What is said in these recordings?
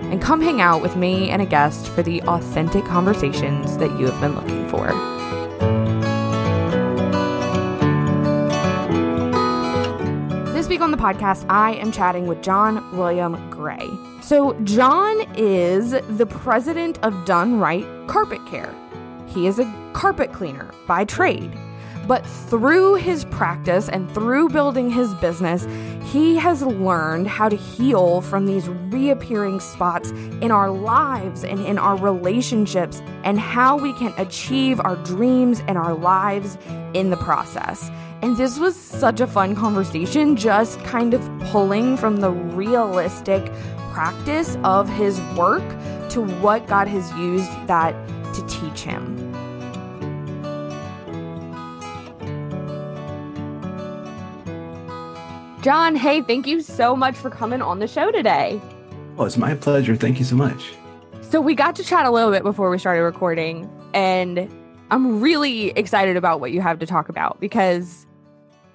and come hang out with me and a guest for the authentic conversations that you have been looking for. This week on the podcast, I am chatting with John William Gray. So, John is the president of Done Right Carpet Care. He is a carpet cleaner by trade. But through his practice and through building his business, he has learned how to heal from these reappearing spots in our lives and in our relationships, and how we can achieve our dreams and our lives in the process. And this was such a fun conversation, just kind of pulling from the realistic practice of his work to what God has used that to teach him. John, hey, thank you so much for coming on the show today. Oh, it's my pleasure. Thank you so much. So, we got to chat a little bit before we started recording, and I'm really excited about what you have to talk about because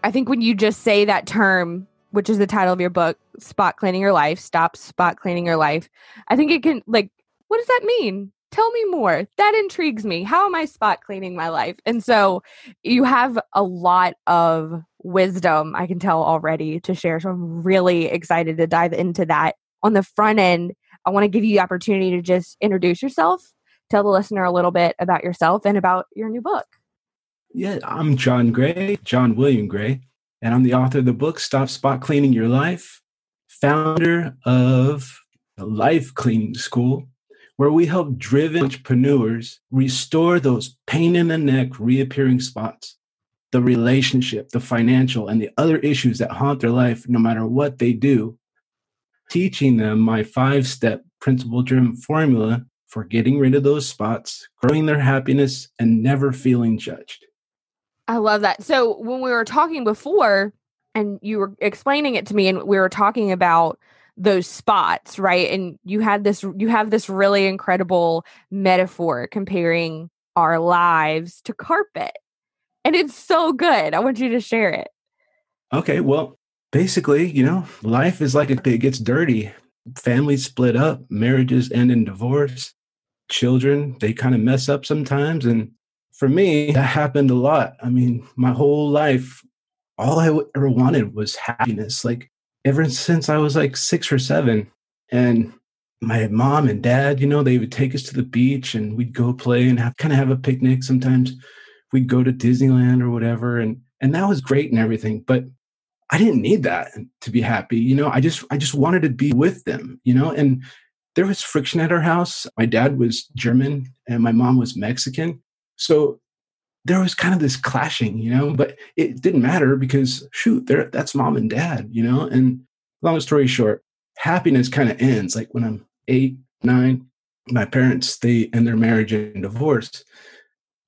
I think when you just say that term, which is the title of your book, Spot Cleaning Your Life, Stop Spot Cleaning Your Life, I think it can, like, what does that mean? Tell me more. That intrigues me. How am I spot cleaning my life? And so you have a lot of wisdom, I can tell already, to share. So I'm really excited to dive into that. On the front end, I want to give you the opportunity to just introduce yourself, tell the listener a little bit about yourself and about your new book. Yeah, I'm John Gray, John William Gray, and I'm the author of the book Stop Spot Cleaning Your Life, founder of the Life Cleaning School, where we help driven entrepreneurs restore those pain in the neck reappearing spots the relationship, the financial, and the other issues that haunt their life no matter what they do, teaching them my five step principle driven formula for getting rid of those spots, growing their happiness, and never feeling judged. I love that. So, when we were talking before, and you were explaining it to me, and we were talking about those spots, right? And you had this, you have this really incredible metaphor comparing our lives to carpet and it's so good. I want you to share it. Okay, well, basically, you know, life is like it gets dirty. Families split up, marriages end in divorce, children, they kind of mess up sometimes. And for me, that happened a lot. I mean, my whole life, all I ever wanted was happiness. Like ever since I was like six or seven. And my mom and dad, you know, they would take us to the beach and we'd go play and have kind of have a picnic sometimes we'd go to Disneyland or whatever, and and that was great and everything. But I didn't need that to be happy. You know, I just I just wanted to be with them. You know, and there was friction at our house. My dad was German and my mom was Mexican, so there was kind of this clashing. You know, but it didn't matter because shoot, there that's mom and dad. You know, and long story short, happiness kind of ends like when I'm eight, nine. My parents they end their marriage and divorce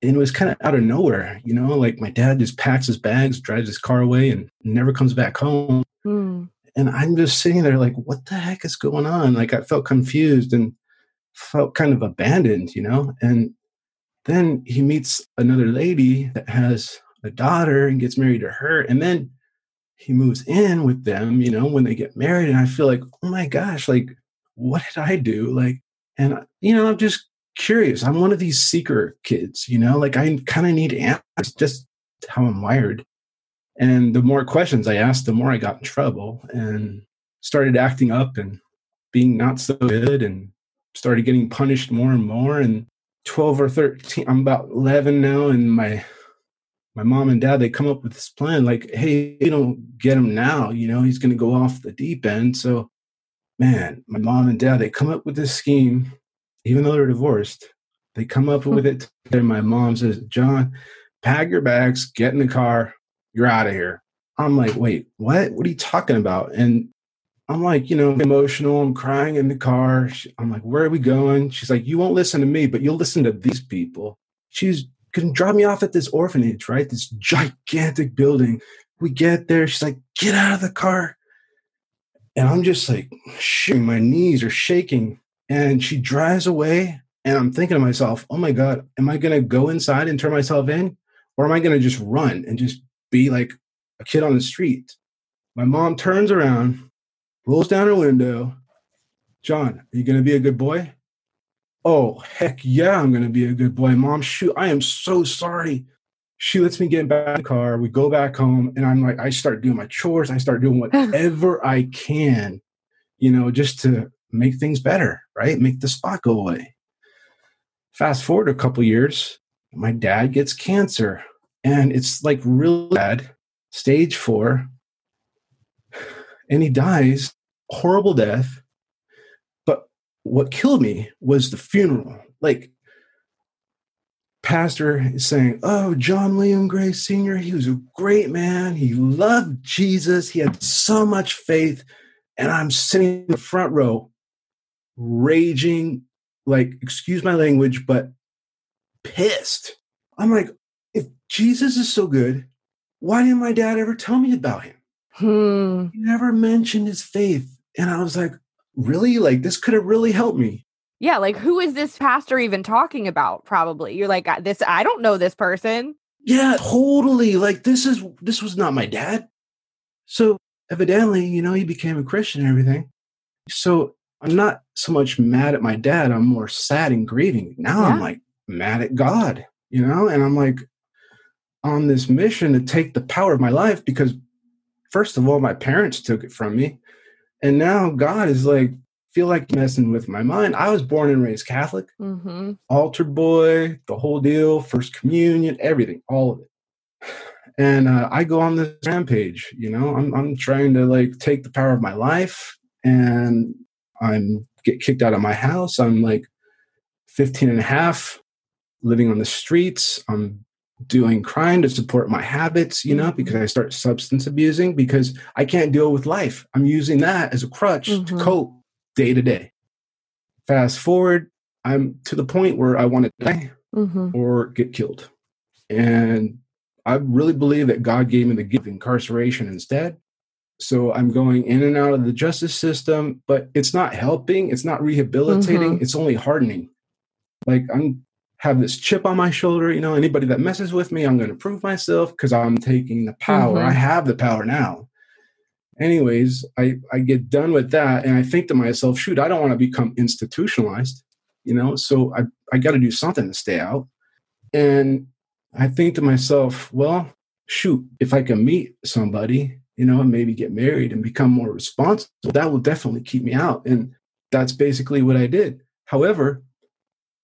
and it was kind of out of nowhere, you know, like my dad just packs his bags, drives his car away, and never comes back home. Mm. And I'm just sitting there like, what the heck is going on? Like I felt confused and felt kind of abandoned, you know? And then he meets another lady that has a daughter and gets married to her. And then he moves in with them, you know, when they get married. And I feel like, oh my gosh, like, what did I do? Like, and, you know, I'm just curious. I'm one of these seeker kids, you know, like I kind of need answers, just how I'm wired. And the more questions I asked, the more I got in trouble and started acting up and being not so good and started getting punished more and more. And 12 or 13, I'm about 11 now. And my, my mom and dad, they come up with this plan like, hey, you don't get him now, you know, he's going to go off the deep end. So, man, my mom and dad, they come up with this scheme even though they're divorced, they come up with hmm. it. And my mom says, John, pack your bags, get in the car, you're out of here. I'm like, wait, what? What are you talking about? And I'm like, you know, emotional. I'm crying in the car. I'm like, where are we going? She's like, you won't listen to me, but you'll listen to these people. She's going to drop me off at this orphanage, right? This gigantic building. We get there. She's like, get out of the car. And I'm just like, shaking. My knees are shaking. And she drives away. And I'm thinking to myself, oh my God, am I going to go inside and turn myself in? Or am I going to just run and just be like a kid on the street? My mom turns around rolls down her window. John, are you going to be a good boy? Oh, heck yeah, I'm going to be a good boy. Mom, shoot, I am so sorry. She lets me get back in the car. We go back home, and I'm like, I start doing my chores. I start doing whatever I can, you know, just to make things better, right? Make the spot go away. Fast forward a couple years, my dad gets cancer, and it's like really bad, stage four and he dies horrible death. But what killed me was the funeral. Like pastor is saying oh john william gray senior he was a great man. He loved jesus. He had so much faith and i'm sitting in the front row raging like excuse my language but pissed i'm like if jesus is so good why didn't my dad ever tell me about him Hmm. He never mentioned his faith. And I was like, really? Like, this could have really helped me. Yeah. Like, who is this pastor even talking about? Probably. You're like, this, I don't know this person. Yeah, totally. Like, this is, this was not my dad. So evidently, you know, he became a Christian and everything. So I'm not so much mad at my dad. I'm more sad and grieving. Now yeah. I'm like mad at God, you know? And I'm like on this mission to take the power of my life because first of all, my parents took it from me. And now God is like, feel like messing with my mind. I was born and raised Catholic, mm-hmm. altar boy, the whole deal, first communion, everything, all of it. And uh, I go on this rampage, you know, I'm, I'm trying to like take the power of my life and I'm get kicked out of my house. I'm like 15 and a half living on the streets. I'm doing crime to support my habits, you know, because I start substance abusing because I can't deal with life. I'm using that as a crutch mm-hmm. to cope day to day. Fast forward, I'm to the point where I want to die mm-hmm. or get killed. And I really believe that God gave me the gift of incarceration instead. So I'm going in and out of the justice system, but it's not helping, it's not rehabilitating, mm-hmm. it's only hardening. Like I'm have this chip on my shoulder. You know, anybody that messes with me, I'm going to prove myself because I'm taking the power. Mm-hmm. I have the power now. Anyways, I, I get done with that and I think to myself, shoot, I don't want to become institutionalized, you know, so I, I got to do something to stay out. And I think to myself, well, shoot, if I can meet somebody, you know, and maybe get married and become more responsible, that will definitely keep me out. And that's basically what I did. However,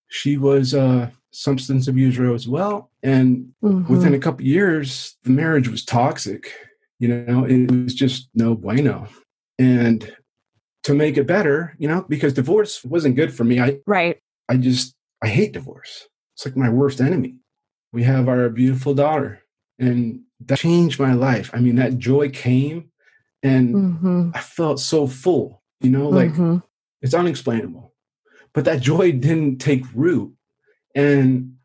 she was a substance abuser as well. And mm-hmm. within a couple years, the marriage was toxic. You know, it was just no bueno. And to make it better, you know, because divorce wasn't good for me. I right. I just I hate divorce. It's like my worst enemy. We have our beautiful daughter, and that changed my life. I mean, that joy came, and mm-hmm. I felt so full. You know, like mm-hmm. it's unexplainable but that joy didn't take root and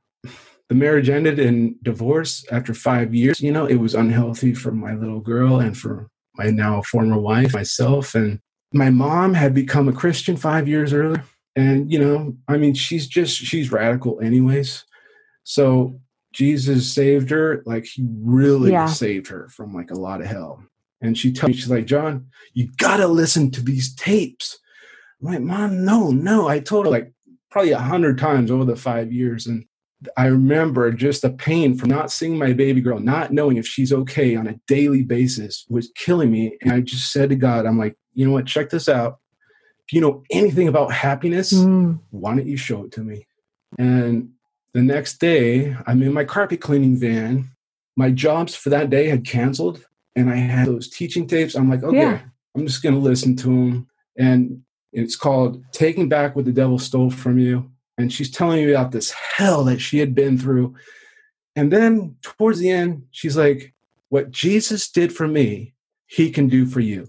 the marriage ended in divorce after five years you know it was unhealthy for my little girl and for my now former wife myself and my mom had become a christian five years earlier and you know i mean she's just she's radical anyways so jesus saved her like he really yeah. saved her from like a lot of hell and she told me she's like john you gotta listen to these tapes I'm like, Mom, no, no. I told her like probably a hundred times over the five years. And I remember just the pain from not seeing my baby girl, not knowing if she's okay on a daily basis was killing me. And I just said to God, I'm like, you know what, check this out. If you know anything about happiness, mm. why don't you show it to me? And the next day, I'm in my carpet cleaning van. My jobs for that day had canceled, and I had those teaching tapes. I'm like, okay, yeah. I'm just going to listen to them. And it's called Taking Back What the Devil Stole from You. And she's telling me about this hell that she had been through. And then towards the end, she's like, What Jesus did for me, he can do for you.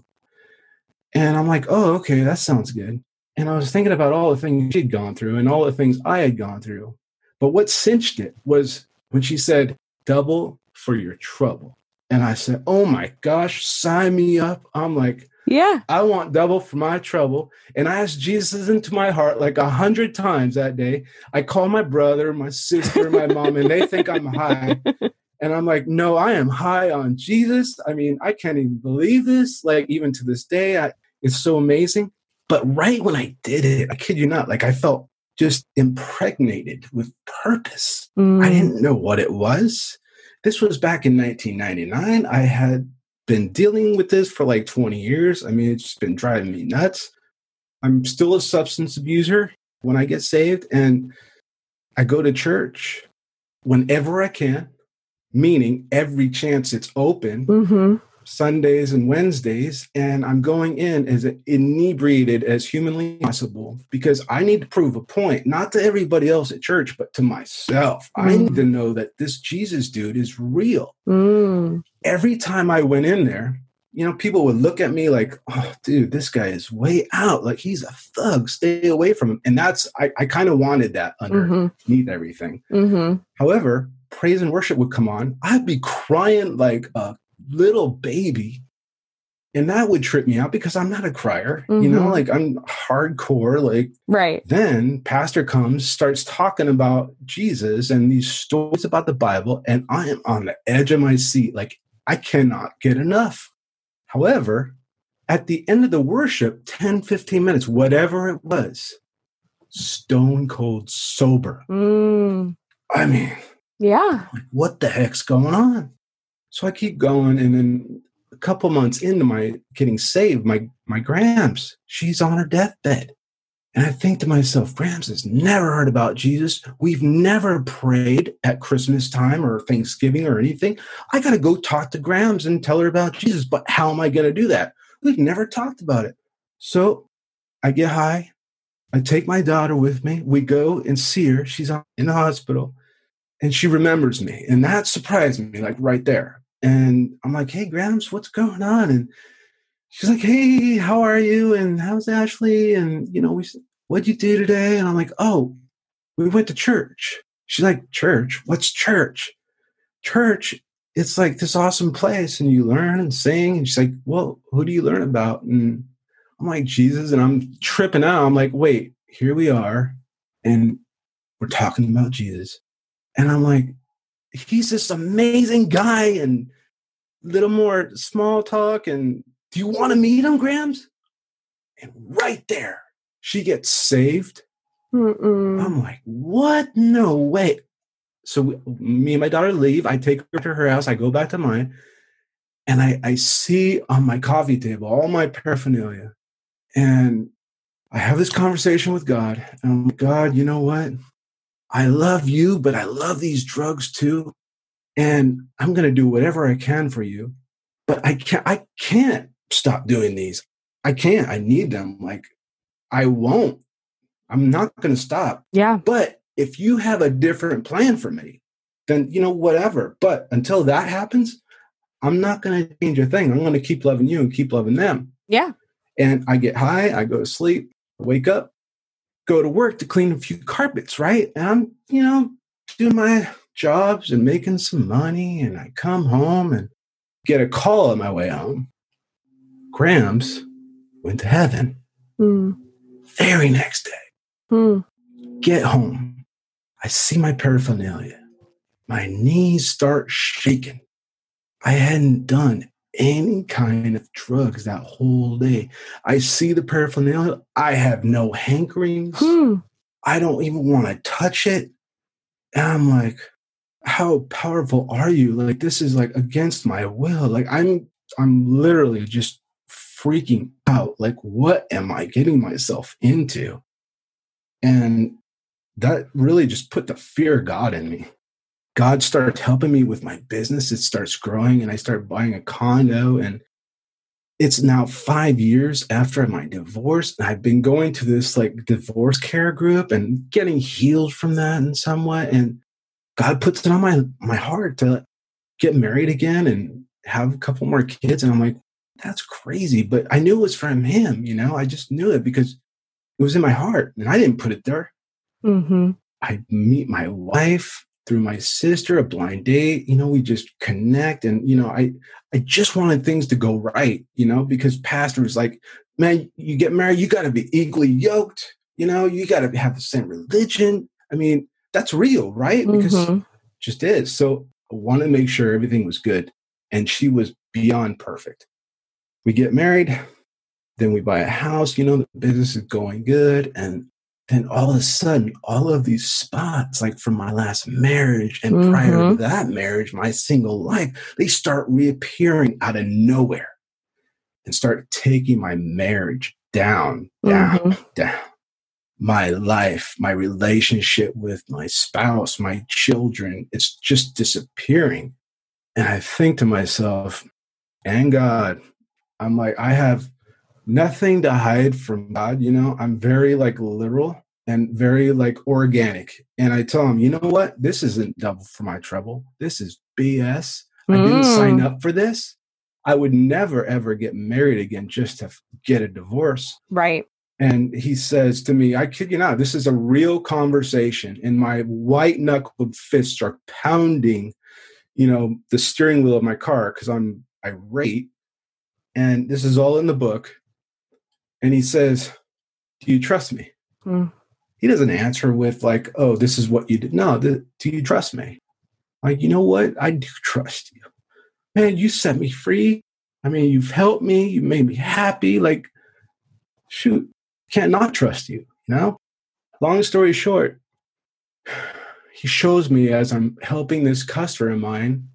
And I'm like, oh, okay, that sounds good. And I was thinking about all the things she'd gone through and all the things I had gone through. But what cinched it was when she said, double for your trouble. And I said, oh my gosh, sign me up. I'm like, yeah, I want double for my trouble. And I asked Jesus into my heart like a hundred times that day. I call my brother, my sister, my mom, and they think I'm high. And I'm like, no, I am high on Jesus. I mean, I can't even believe this. Like, even to this day, I, it's so amazing. But right when I did it, I kid you not, like I felt just impregnated with purpose. Mm. I didn't know what it was. This was back in 1999. I had been dealing with this for like 20 years. I mean, it's been driving me nuts. I'm still a substance abuser when I get saved, and I go to church whenever I can, meaning every chance it's open. Mm-hmm. Sundays and Wednesdays, and I'm going in as inebriated as humanly possible because I need to prove a point, not to everybody else at church, but to myself. Mm. I need to know that this Jesus dude is real. Mm. Every time I went in there, you know, people would look at me like, oh, dude, this guy is way out. Like he's a thug. Stay away from him. And that's, I, I kind of wanted that underneath mm-hmm. everything. Mm-hmm. However, praise and worship would come on. I'd be crying like a little baby and that would trip me out because i'm not a crier mm-hmm. you know mm-hmm. like i'm hardcore like right then pastor comes starts talking about jesus and these stories about the bible and i am on the edge of my seat like i cannot get enough however at the end of the worship 10 15 minutes whatever it was stone cold sober mm. i mean yeah like, what the heck's going on so I keep going, and then a couple months into my getting saved, my my Grams, she's on her deathbed. And I think to myself, Grams has never heard about Jesus. We've never prayed at Christmas time or Thanksgiving or anything. I got to go talk to Grams and tell her about Jesus. But how am I going to do that? We've never talked about it. So I get high. I take my daughter with me. We go and see her. She's in the hospital and she remembers me. And that surprised me, like right there. And I'm like, hey, Grams, what's going on? And she's like, hey, how are you? And how's Ashley? And, you know, we what'd you do today? And I'm like, oh, we went to church. She's like, church? What's church? Church, it's like this awesome place and you learn and sing. And she's like, well, who do you learn about? And I'm like, Jesus. And I'm tripping out. I'm like, wait, here we are. And we're talking about Jesus. And I'm like, he's this amazing guy and little more small talk. And do you want to meet him, Grams? And right there, she gets saved. Mm-mm. I'm like, what? No way. So we, me and my daughter leave. I take her to her house. I go back to mine. And I, I see on my coffee table all my paraphernalia. And I have this conversation with God. And I'm like, God, you know what? I love you, but I love these drugs too. And I'm going to do whatever I can for you. But I can't, I can't stop doing these. I can't. I need them. Like, I won't. I'm not going to stop. Yeah. But if you have a different plan for me, then, you know, whatever. But until that happens, I'm not going to change a thing. I'm going to keep loving you and keep loving them. Yeah. And I get high, I go to sleep, wake up, go to work to clean a few carpets, right? And I'm, you know, doing my jobs and making some money. And I come home and get a call on my way home. Grams went to heaven. Mm. Very next day. Mm. Get home. I see my paraphernalia. My knees start shaking. I hadn't done any kind of drugs that whole day. I see the paraphernalia. I have no hankerings. Hmm. I don't even want to touch it. And I'm like, how powerful are you? Like this is like against my will. Like I'm I'm literally just freaking out. Like what am I getting myself into? And that really just put the fear of God in me. God starts helping me with my business. It starts growing and I start buying a condo. And it's now five years after my divorce. And I've been going to this like divorce care group and getting healed from that in some way. And God puts it on my, my heart to get married again and have a couple more kids. And I'm like, that's crazy. But I knew it was from him, you know, I just knew it because it was in my heart and I didn't put it there. Mm-hmm. I meet my wife through my sister, a blind date. You know, we just connect, and you know, I I just wanted things to go right. You know, because pastor was like, man, you get married, you got to be equally yoked. You know, you got to have the same religion. I mean, that's real, right? Because Mhm. just is. So I wanted to make sure everything was good, and she was beyond perfect. We get married, then we buy a house. You know, the business is going good, and then all of a sudden, all of these spots, like from my last marriage and prior to Mhm. that marriage, my single life, they start reappearing out of nowhere and start taking my marriage down, down, Mhm. down. My life, my relationship with my spouse, my children, it's just disappearing. And I think to myself, and God, I'm like, I have nothing to hide from God. You know, I'm very like literal and very like organic. And I tell him, you know what? This isn't double for my trouble. This is BS. I didn't sign Mm. up for this. I would never ever get married again just to get a divorce. Right. And he says to me, I kid you not, this is a real conversation. And my white knuckled fists are pounding, you know, the steering wheel of my car because I'm irate. And this is all in the book. And he says, Do you trust me? Mm. He doesn't answer with, like, oh, this is what you did. No, th- do you trust me? Like, you know what? I do trust you. Man, you set me free. I mean, you've helped me. You made me happy. Like, shoot, can't not trust you, you know? Long story short, he shows me as I'm helping this customer of mine,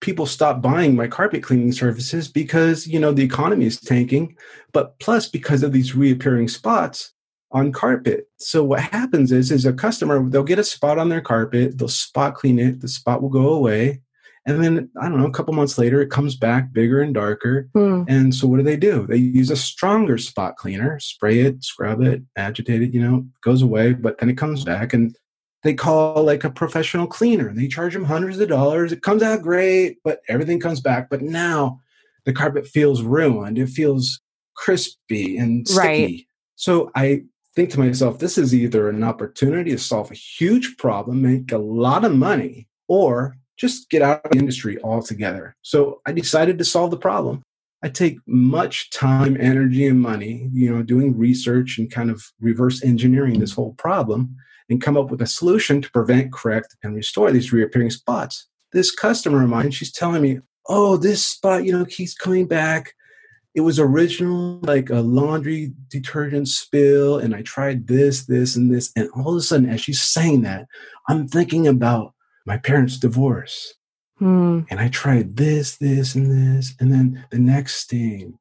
people stop buying my carpet cleaning services because, you know, the economy is tanking, but plus because of these reappearing spots on carpet. So what happens is, is a customer, they'll get a spot on their carpet, they'll spot clean it, the spot will go away. And then, I don't know, a couple months later, it comes back bigger and darker. Mm. And so what do they do? They use a stronger spot cleaner, spray it, scrub it, agitate it, you know, goes away, but then it comes back and they call like a professional cleaner. They charge them hundreds of dollars. It comes out great, but everything comes back. But now the carpet feels ruined. It feels crispy and sticky. Right. So I think to myself, this is either an opportunity to solve a huge problem, make a lot of money, or just get out of the industry altogether. So I decided to solve the problem. I take much time, energy, and money, you know, doing research and kind of reverse engineering this whole problem and come up with a solution to prevent, correct, and restore these reappearing spots. This customer of mine, she's telling me, oh, this spot, you know, keeps coming back. It was original, like a laundry detergent spill, and I tried this, this, and this. And all of a sudden, as she's saying that, I'm thinking about my parents' divorce Mm. and I tried this, this, and this, and then the next thing,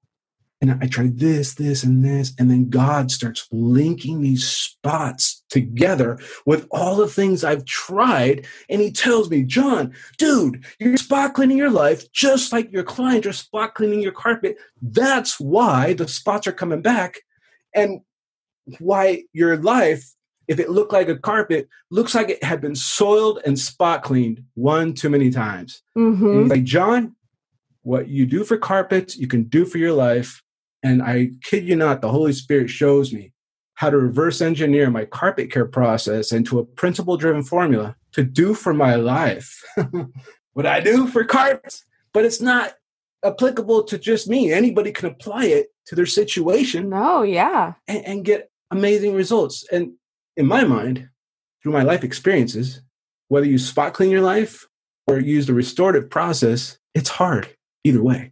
and I tried this, this, and this, and then God starts linking these spots together with all the things I've tried, and He tells me, John, dude, you're spot cleaning your life just like your clients are spot cleaning your carpet. That's why the spots are coming back, and why your life if it looked like a carpet, looks like it had been soiled and spot cleaned one too many times. And Mhm. he's like, John, what you do for carpets, you can do for your life. And I kid you not, the Holy Spirit shows me how to reverse engineer my carpet care process into a principle driven formula to do for my life what I do for carpets. But it's not applicable to just me. Anybody can apply it to their situation No, yeah. and, and get amazing results. And in my mind, through my life experiences, whether you spot clean your life or use the restorative process, it's hard either way.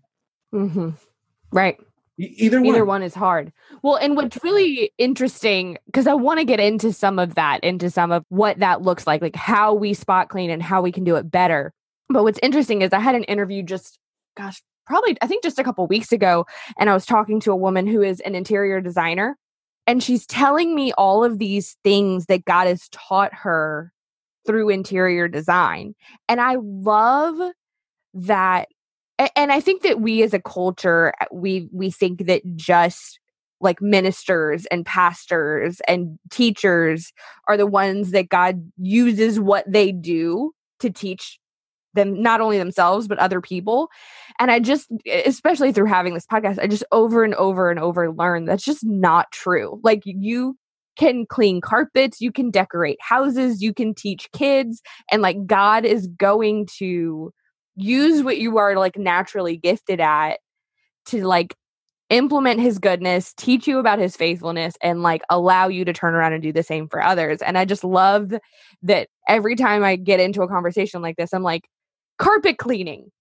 hmm Right. Either one. Either one is hard. Well, and what's really interesting, because I want to get into some of that, into some of what that looks like, like how we spot clean and how we can do it better. But what's interesting is I had an interview just, gosh, probably, I think just a couple weeks ago, and I was talking to a woman who is an interior designer, and she's telling me all of these things that God has taught her through interior design. And I love that and i think that we as a culture uh, we we think that just like ministers and pastors and teachers are the ones that god uses what they do to teach them not only themselves but other people. And i just especially through having this podcast i just over and over and over learn that's just not true. Like you can clean carpets you can decorate houses you can teach kids and like god is going to use what you are like naturally gifted at to like implement his goodness, teach you about his faithfulness, and like allow you to turn around and do the same for others. And I just love that every time I get into a conversation like this, I'm like, carpet cleaning,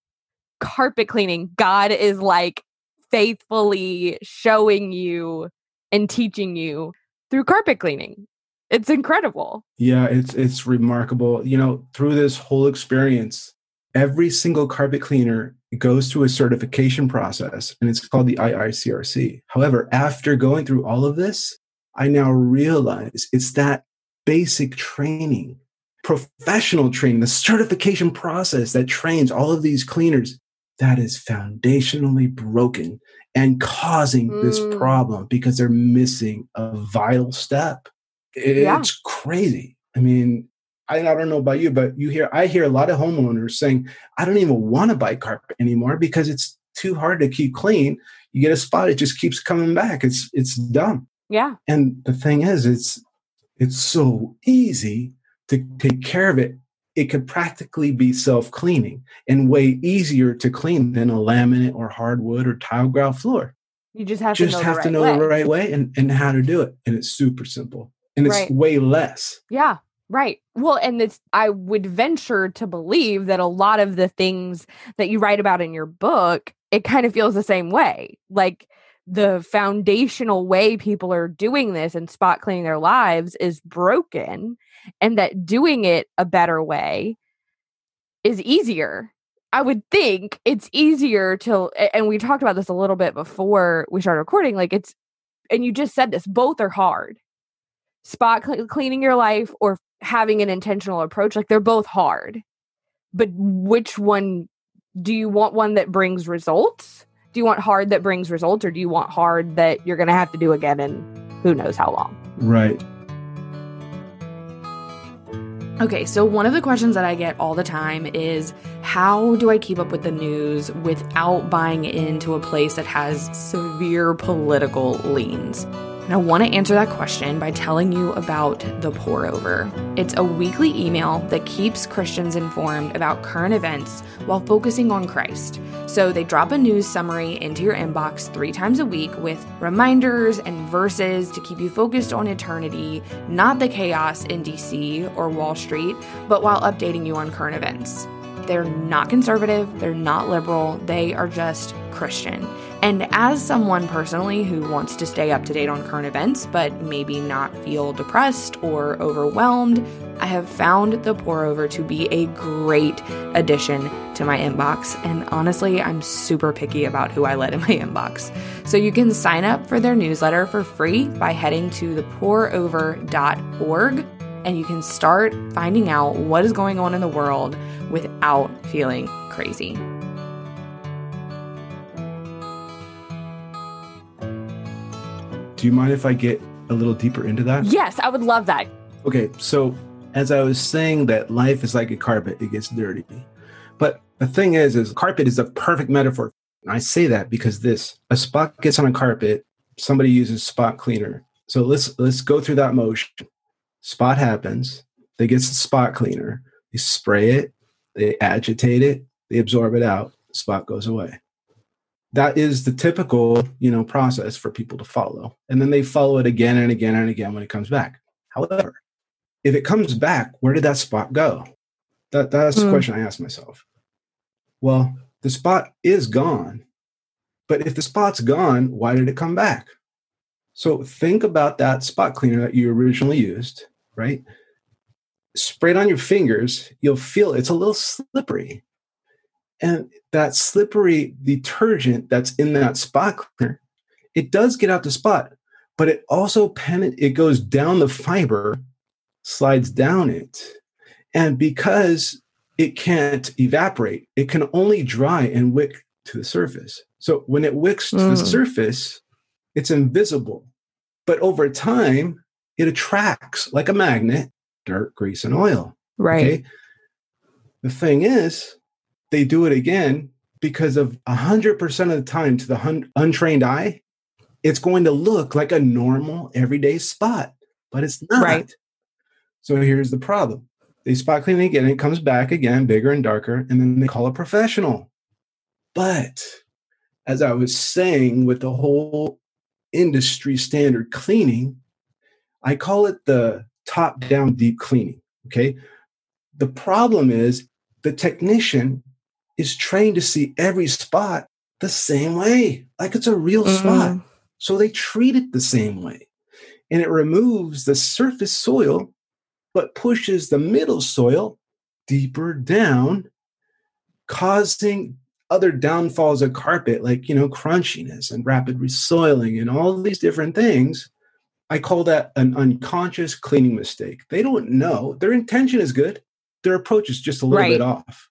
carpet cleaning. God is like faithfully showing you and teaching you through carpet cleaning. It's incredible. Yeah, it's it's remarkable. You know, through this whole experience, every single carpet cleaner goes through a certification process and it's called the IICRC. However, after going through all of this, I now realize it's that basic training, professional training, the certification process that trains all of these cleaners that is foundationally broken and causing mm. this problem because they're missing a vital step. It's yeah. crazy. I mean, I, I don't know about you, but you hear I hear a lot of homeowners saying, I don't even want to buy carpet anymore because it's too hard to keep clean. You get a spot, it just keeps coming back. It's it's dumb. Yeah. And the thing is, it's it's so easy to take care of it. It could practically be self-cleaning and way easier to clean than a laminate or hardwood or tile grout floor. You just have just to know have the to know the right way and, and how to do it. And it's super simple. And it's Right. way less. Yeah. Right. Well, and it's, I would venture to believe that a lot of the things that you write about in your book, it kind of feels the same way. Like the foundational way people are doing this and spot cleaning their lives is broken, and that doing it a better way is easier. I would think it's easier to, and we talked about this a little bit before we started recording. Like it's, and you just said this, both are hard spot cle- cleaning your life or having an intentional approach like they're both hard but which one do you want one that brings results do you want hard that brings results or do you want hard that you're going to have to do again in who knows how long Right. Okay, so one of the questions that I get all the time is how do I keep up with the news without buying into a place that has severe political leans? And I want to answer that question by telling you about The Pour Over. It's a weekly email that keeps Christians informed about current events while focusing on Christ. So they drop a news summary into your inbox three times a week with reminders and verses to keep you focused on eternity, not the chaos in DC or Wall Street, but while updating you on current events. They're not conservative, they're not liberal, they are just Christian. And as someone personally who wants to stay up to date on current events, but maybe not feel depressed or overwhelmed, I have found the pour over to be a great addition to my inbox. And honestly, I'm super picky about who I let in my inbox. So you can sign up for their newsletter for free by heading to thepourover.org and you can start finding out what is going on in the world without feeling crazy. Do you mind if I get a little deeper into that? Yes, I would love that. Okay, so as I was saying that life is like a carpet, it gets dirty. But the thing is, is carpet is a perfect metaphor. And I say that because this a spot gets on a carpet, somebody uses spot cleaner. So let's let's go through that motion. Spot happens, they get the spot cleaner, they spray it, they agitate it, they absorb it out, spot goes away. That is the typical, you know, process for people to follow. And then they follow it again and again and again when it comes back. However, if it comes back, where did that spot go? That, that's the Hmm. question I ask myself. Well, the spot is gone. But if the spot's gone, why did it come back? So think about that spot cleaner that you originally used, right? Spray it on your fingers, you'll feel it's a little slippery. And that slippery detergent that's in that spot cleaner, it does get out the spot, but it also pen it goes down the fiber slides down it. And because it can't evaporate, it can only dry and wick to the surface. So when it wicks to the Mm. surface, it's invisible. But over time, it attracts like a magnet dirt, grease, and oil. Right. Okay. The thing is, they do it again because of 100% of the time to the hun- untrained eye, it's going to look like a normal everyday spot, but it's not. Right. So here's the problem. They spot clean it again, it comes back again, bigger and darker, and then they call a professional. But as I was saying with the whole industry standard cleaning, I call it the top down deep cleaning. Okay. The problem is the technician is trained to see every spot the same way, like it's a real Mm-mm. spot. Mm-hmm. So they treat it the same way. And it removes the surface soil, but pushes the middle soil deeper down, causing other downfalls of carpet, like, you know, crunchiness and rapid resoiling and all these different things. I call that an unconscious cleaning mistake. They don't know. Their intention is good, their approach is just a little Right. bit off.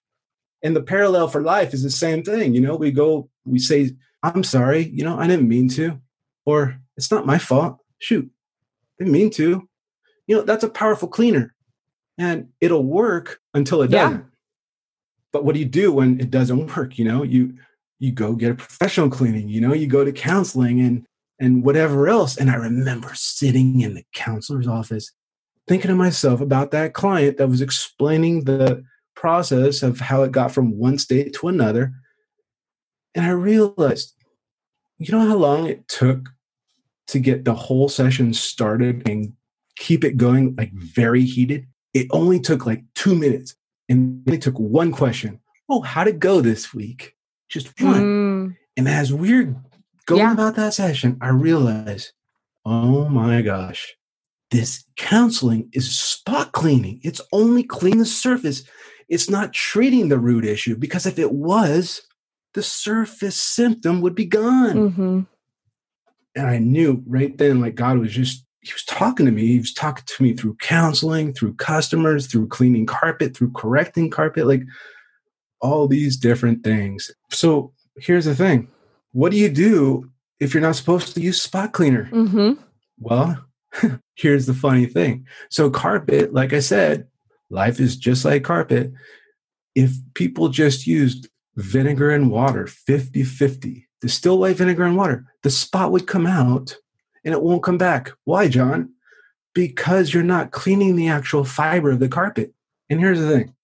And the parallel for life is the same thing. You know, we go, we say, I'm sorry, you know, I didn't mean to, or it's not my fault. Shoot, didn't mean to. You know, that's a powerful cleaner and it'll work until it Yeah. doesn't. But what do you do when it doesn't work? You know, you you go get a professional cleaning, you know, you go to counseling and and whatever else. And I remember sitting in the counselor's office thinking to myself about that client that was explaining the process of how it got from one state to another. And I realized, you know how long it took to get the whole session started and keep it going like very heated? It only took like two minutes and it took one question. Oh, how'd it go this week? Just one. Mm. And as we're going Yeah. about that session, I realized, oh my gosh, this counseling is spot cleaning. It's only cleaning the surface. It's not treating the root issue because if it was, the surface symptom would be gone. hmm And I knew right then, like God was just, He was talking to me. He was talking to me through counseling, through customers, through cleaning carpet, through correcting carpet, like all these different things. So here's the thing what do you do if you're not supposed to use spot cleaner? hmm Well, here's the funny thing. So, carpet, like I said, life is just like carpet. If people just used vinegar and water 50 50, distilled white vinegar and water, the spot would come out and it won't come back. Why, John? Because you're not cleaning the actual fiber of the carpet. And here's the thing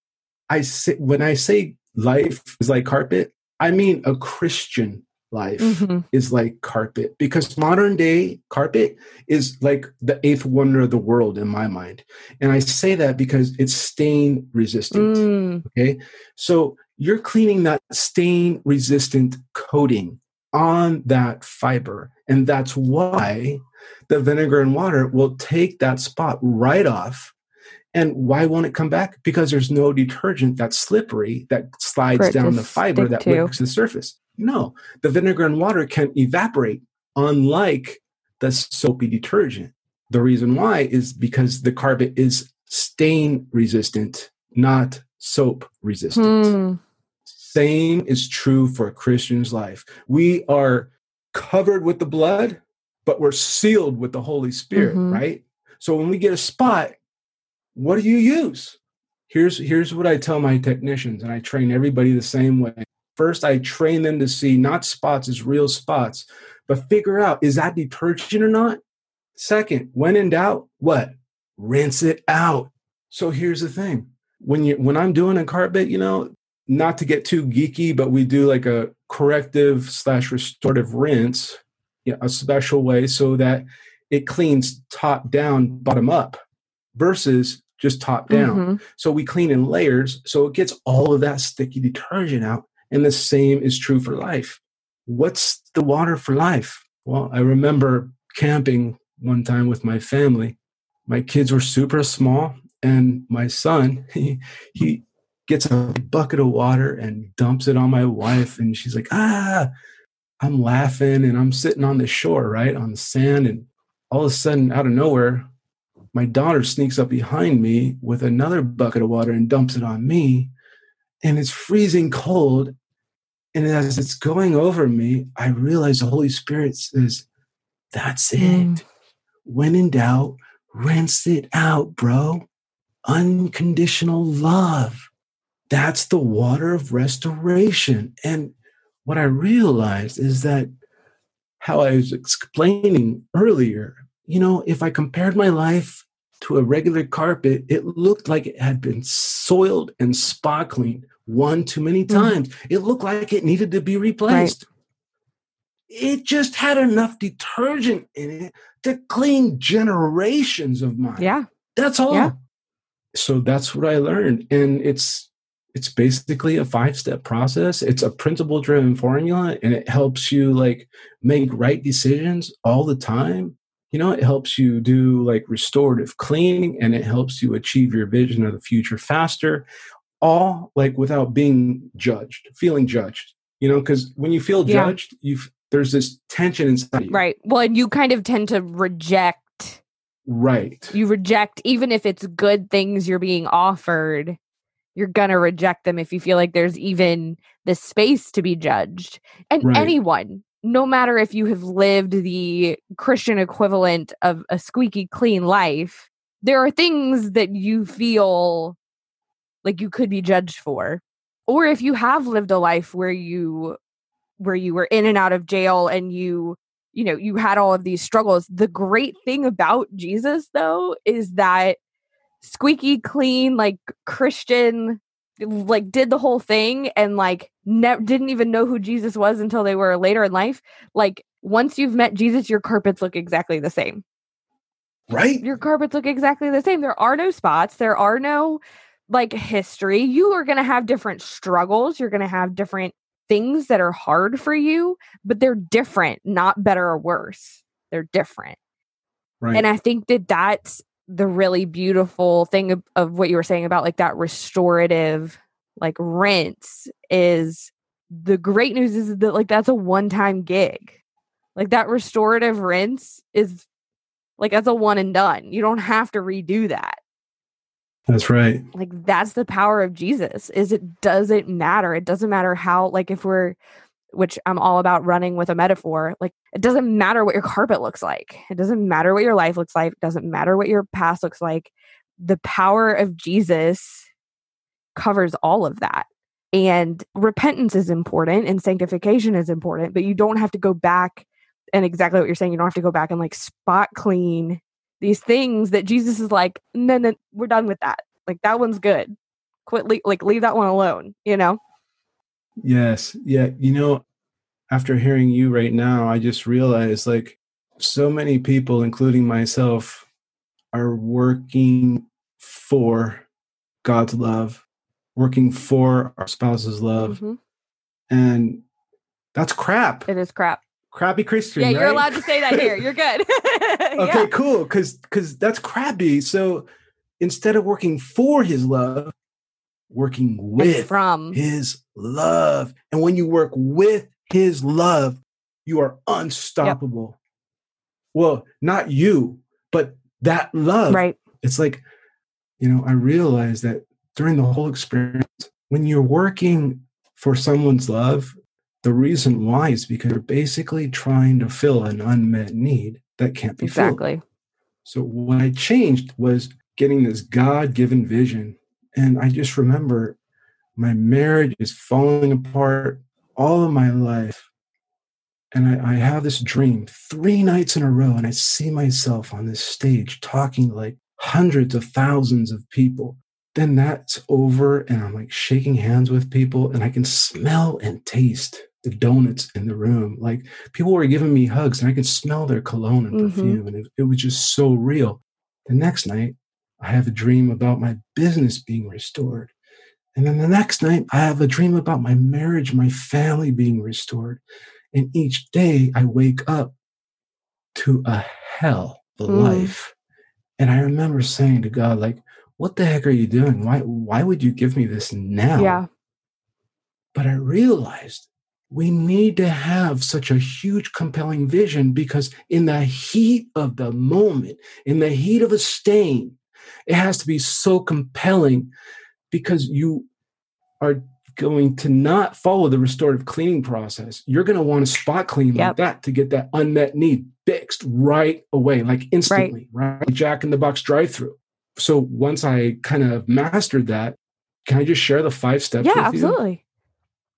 I say, when I say life is like carpet, I mean a Christian life hmm is like carpet because modern day carpet is like the eighth wonder of the world in my mind. And I say that because it's stain resistant. Mm. Okay. So you're cleaning that stain resistant coating on that fiber. And that's why the vinegar and water will take that spot right off. And why won't it come back? Because there's no detergent that's slippery that slides down the fiber that wicks the surface. No, the vinegar and water can evaporate, unlike the soapy detergent. The reason why is because the carpet is stain resistant, not soap resistant. Hmm. Same is true for a Christian's life. We are covered with the blood, but we're sealed with the Holy Spirit, Mhm. right? So when we get a spot, what do you use? Here's here's what I tell my technicians, and I train everybody the same way. First, I train them to see not spots as real spots, but figure out is that detergent or not? Second, when in doubt, what? Rinse it out. So here's the thing. When you when I'm doing a carpet, you know, not to get too geeky, but we do like a corrective slash restorative rinse, yeah, a special way so that it cleans top down, bottom up, versus just top down. Mhm. So we clean in layers, so it gets all of that sticky detergent out. And the same is true for life. What's the water for life? Well, I remember camping one time with my family. My kids were super small, and my son, he, he gets a bucket of water and dumps it on my wife, and she's like, ah, I'm laughing, and I'm sitting on the shore, right, on the sand, and all of a sudden, out of nowhere, my daughter sneaks up behind me with another bucket of water and dumps it on me. And it's freezing cold. And as it's going over me, I realize the Holy Spirit says, That's it. Mm. When in doubt, rinse it out, bro. Unconditional love. that's the water of restoration. And what I realized is that how I was explaining earlier, you know, if I compared my life to a regular carpet, it looked like it had been soiled and cleaned one too many mm-hmm. times. Mm. It looked like it needed to be replaced. Right. It just had enough detergent in it to clean generations of mine. Yeah. That's all. Yeah. So that's what I learned. And it's it's basically a five step process. It's a principle driven formula and it helps you like make right decisions all the time. You know, it helps you do like restorative cleaning and it helps you achieve your vision of the future faster, all like without being judged, feeling judged. You know, because when you feel judged, yeah. you there's this tension inside you. Right. Well, and you kind of tend to reject. Right. You reject even if it's good things you're being offered you're gonna reject them if you feel like there's even the space to be judged. And right. anyone, no matter if you have lived the Christian equivalent of a squeaky clean life, there are things that you feel like you could be judged for. Or if you have lived a life where you where you were in and out of jail and you you know you had all of these struggles the great thing about Jesus though is that squeaky clean like christian like did the whole thing and like never didn't even know who jesus was until they were later in life like once you've met jesus your carpets look exactly the same. Right. Your carpets look exactly the same. There are no spots. There are no like history you are going to have different struggles you're going to have different things that are hard for you but they're different not better or worse they're different. Right. And I think that that's the really beautiful thing of, of what you were saying about like that restorative like rinse is the great news is that like that's a one-time gig. Like that restorative rinse is like that's a one and done you don't have to redo that that's right like that's the power of jesus is it doesn't matter it doesn't matter how like if we're which I'm all about running with a metaphor. Like, it doesn't matter what your carpet looks like. It doesn't matter what your life looks like. It doesn't matter what your past looks like. The power of Jesus covers all of that. And repentance is important and sanctification is important, but you don't have to go back and exactly what you're saying. You don't have to go back and like spot clean these things that Jesus is like, no, no, we're done with that. Like, that one's good. Quit, le- like, leave that one alone, you know? Yes. Yeah. You know, after hearing you right now, I just realized like so many people, including myself, are working for God's love, working for our spouse's love. Mm-hmm. And that's crap. It is crap. Crappy Christian. Yeah, you're right? allowed to say that here. You're good. okay, yeah. cool. Cause cause that's crappy. So instead of working for his love, working with from his love. And when you work with his love, you are unstoppable. Yep. Well, not you, but that love. Right. It's like, you know, I realized that during the whole experience, when you're working for someone's love, the reason why is because you're basically trying to fill an unmet need that can't be filled. exactly. filled. So what I changed was getting this God-given vision and I just remember my marriage is falling apart all of my life. And I, I, have this dream three nights in a row, and I see myself on this stage talking like hundreds of thousands of people. Then that's over, and I'm like shaking hands with people, and I can smell and taste the donuts in the room. Like people were giving me hugs, and I could smell their cologne and mm-hmm. perfume, and it, it was just so real. The next night, I have a dream about my business being restored. And then the next night, I have a dream about my marriage, my family being restored. And each day I wake up to a hell of mm. life. And I remember saying to God, like, what the heck are you doing? Why why would you give me this now? Yeah. But I realized we need to have such a huge, compelling vision because in the heat of the moment, in the heat of a stain, it has to be so compelling because you are going to not follow the restorative cleaning process. You're going to want to spot clean yep. like that to get that unmet need fixed right away, like instantly, right? right? Jack in the Box drive through. So once I kind of mastered that, can I just share the five steps? Yeah, absolutely.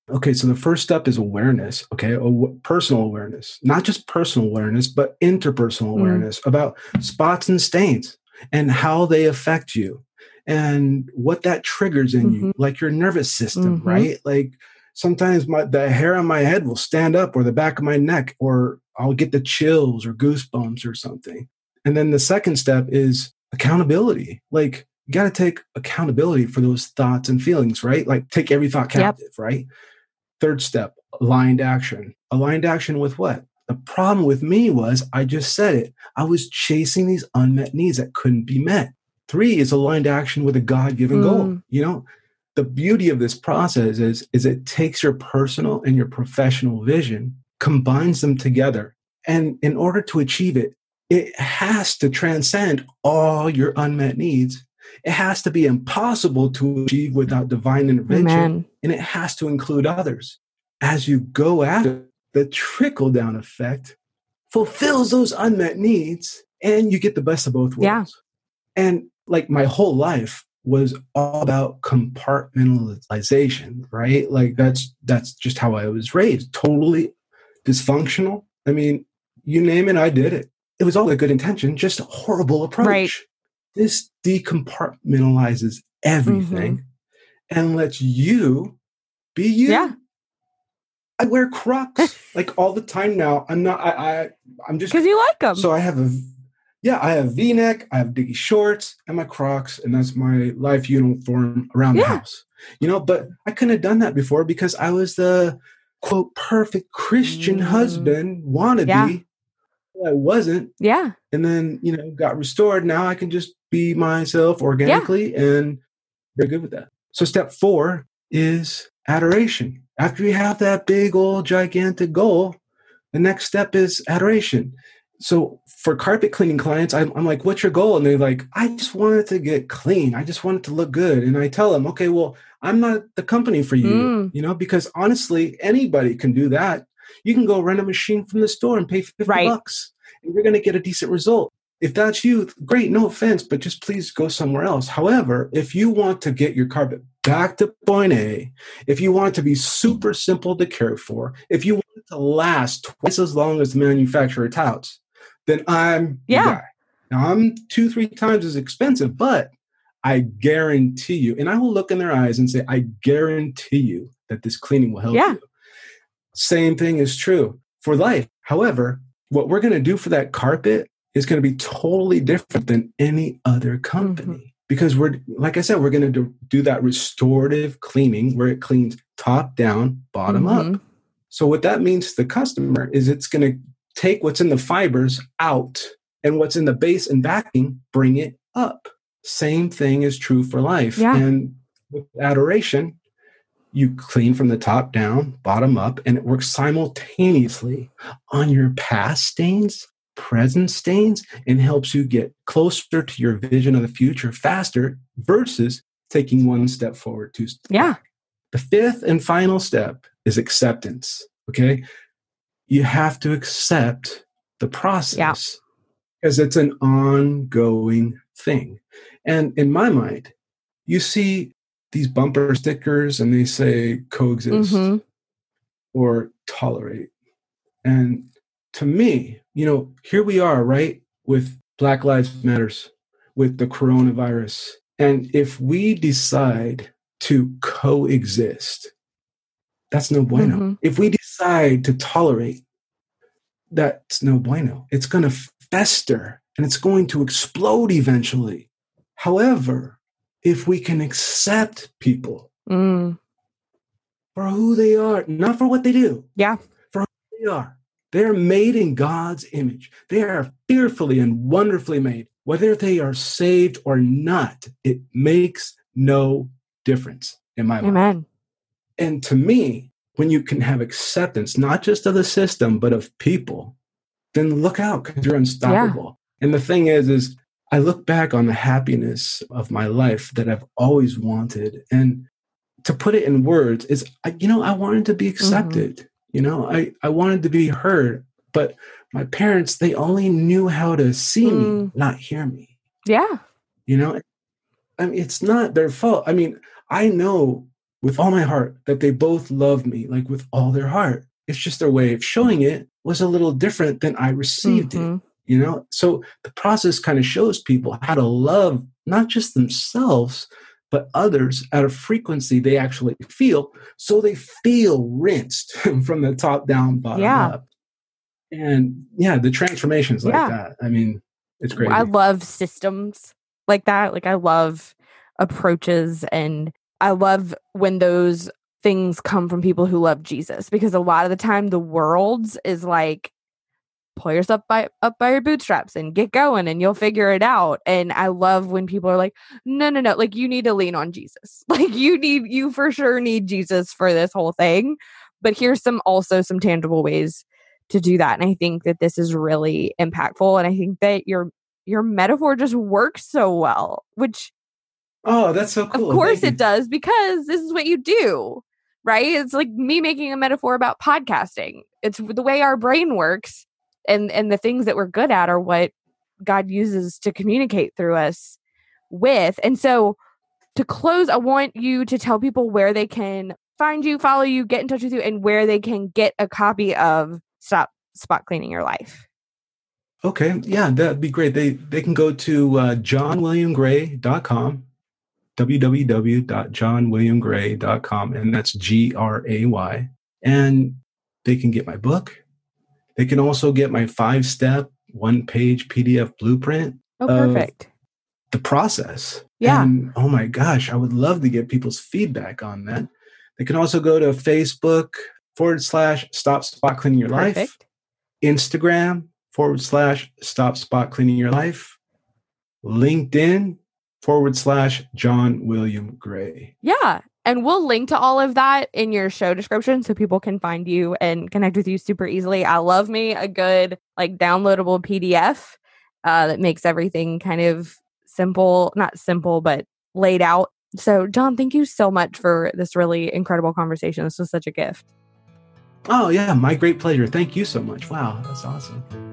Okay, so the first step is awareness. Okay, personal awareness, not just personal awareness, but interpersonal mm. awareness about spots and stains and how they affect you and what that triggers in mm-hmm. you, like your nervous system, mm-hmm. right? Like sometimes my the hair on my head will stand up or the back of my neck, or I'll get the chills or goosebumps or something. And then the second step is accountability. Like you got to take accountability for those thoughts and feelings, right? Like take every thought captive, yep. right? Third step, aligned action. Aligned action with what? The problem with me was I just said it. I was chasing these unmet needs that couldn't be met. Three is aligned action with a God given mm. goal. You know, the beauty of this process is, is it takes your personal and your professional vision, combines them together. And in order to achieve it, it has to transcend all your unmet needs. It has to be impossible to achieve without divine intervention. Amen. And it has to include others. As you go after the trickle down effect fulfills those unmet needs and you get the best of both worlds. Yeah. And like my whole life was all about compartmentalization, right? Like that's that's just how I was raised. Totally dysfunctional. I mean, you name it, I did it. It was all a good intention, just a horrible approach. Right. This decompartmentalizes everything mm-hmm. and lets you be you. Yeah. I wear Crocs like all the time now. I'm not. I. I I'm just because you like them. So I have a yeah, I have V-neck, I have diggy shorts, and my Crocs, and that's my life uniform around yeah. the house. You know, but I couldn't have done that before because I was the quote perfect Christian mm. husband wannabe. Yeah. I wasn't. Yeah. And then, you know, got restored. Now I can just be myself organically yeah. and very good with that. So step four is adoration. After you have that big old gigantic goal, the next step is adoration so for carpet cleaning clients, I'm, I'm, like, what's your goal? And they're like, I just wanted to get clean. I just wanted to look good. And I tell them, okay, well, I'm not the company for you, mm. you know, because honestly, anybody can do that. You can go rent a machine from the store and pay 50 right. bucks and you're going to get a decent result. If that's you, great, no offense, but just please go somewhere else. However, if you want to get your carpet back to point A, if you want it to be super simple to care for, if you want it to last twice as long as the manufacturer touts, then I'm yeah. Now I'm two, three times as expensive, but I guarantee you, and I will look in their eyes and say, I guarantee you that this cleaning will help yeah. you. Same thing is true for life. However, what we're going to do for that carpet is going to be totally different than any other company. Mm-hmm. Because we're, like I said, we're going to do, that restorative cleaning where it cleans top down, bottom mm-hmm. up. So, what that means to the customer is it's going to take what's in the fibers out and what's in the base and backing, bring it up. Same thing is true for life. Yeah. And with adoration, you clean from the top down, bottom up, and it works simultaneously on your past stains, present stains, and helps you get closer to your vision of the future faster versus taking one step forward, two steps yeah. The fifth and final step is acceptance. Okay you have to accept the process because it's an ongoing thing. And in my mind, you see these bumper stickers and they say coexist mm-hmm. or tolerate. And to me, you know, here we are, right, with Black Lives Matters, with the coronavirus. And if we decide to coexist, that's no bueno. Mm-hmm. If we decide to tolerate, that's no bueno. It's going to fester and it's going to explode eventually. However, if we can accept people mm. for who they are, not for what they do, yeah, for who they are, they're made in God's image. They are fearfully and wonderfully made. Whether they are saved or not, it makes no difference in my Amen. mind. And to me, when you can have acceptance, not just of the system, but of people, then look out because you're unstoppable. Yeah. And the thing is, is I look back on the happiness of my life that I've always wanted. And to put it in words is, you know, I wanted to be mm-hmm. accepted. Mm-hmm. You know, I, I wanted to be heard, but my parents, they only knew how to see mm. me, not hear me. Yeah. You know, I mean, it's not their fault. I mean, I know with all my heart that they both love me, like with all their heart. It's just their way of showing it was a little different than I received mm-hmm. it. You know, so the process kind of shows people how to love not just themselves, but others at a frequency they actually feel. So they feel rinsed from the top down, bottom yeah. up. And yeah, the transformations like yeah. that. I mean, it's great. I love systems like that. Like I love approaches and I love when those things come from people who love Jesus because a lot of the time the world's is like pull yourself by up by your bootstraps and get going and you'll figure it out. And I love when people are like, no, no, no, like you need to lean on Jesus. Like you need you for sure need Jesus for this whole thing. But here's some also some tangible ways to do that. And I think that this is really impactful. And I think that your your metaphor just works so well, which Oh, that's so cool. Of course it does, because this is what you do, right? It's like me making a metaphor about podcasting. It's the way our brain works and and the things that we're good at are what God uses to communicate through us with. And so to close, I want you to tell people where they can find you, follow you, get in touch with you, and where they can get a copy of Stop Spot Cleaning Your Life. Okay. Yeah, that'd be great. They they can go to uh, johnwilliamgray.com, www.johnwilliamgray.com, and that's G R A Y. And they can get my book. They can also get my five step, one page PDF blueprint. Oh, perfect. The process. Yeah. And, oh my gosh, I would love to get people's feedback on that. They can also go to Facebook forward slash stop spot cleaning your perfect. life, Instagram forward slash stop spot cleaning your life, LinkedIn forward slash John William Gray. Yeah. And we'll link to all of that in your show description so people can find you and connect with you super easily. I love me a good, like, downloadable PDF uh, that makes everything kind of simple, not simple, but laid out. So, John, thank you so much for this really incredible conversation. This was such a gift. Oh, yeah, my great pleasure. Thank you so much. Wow, that's awesome.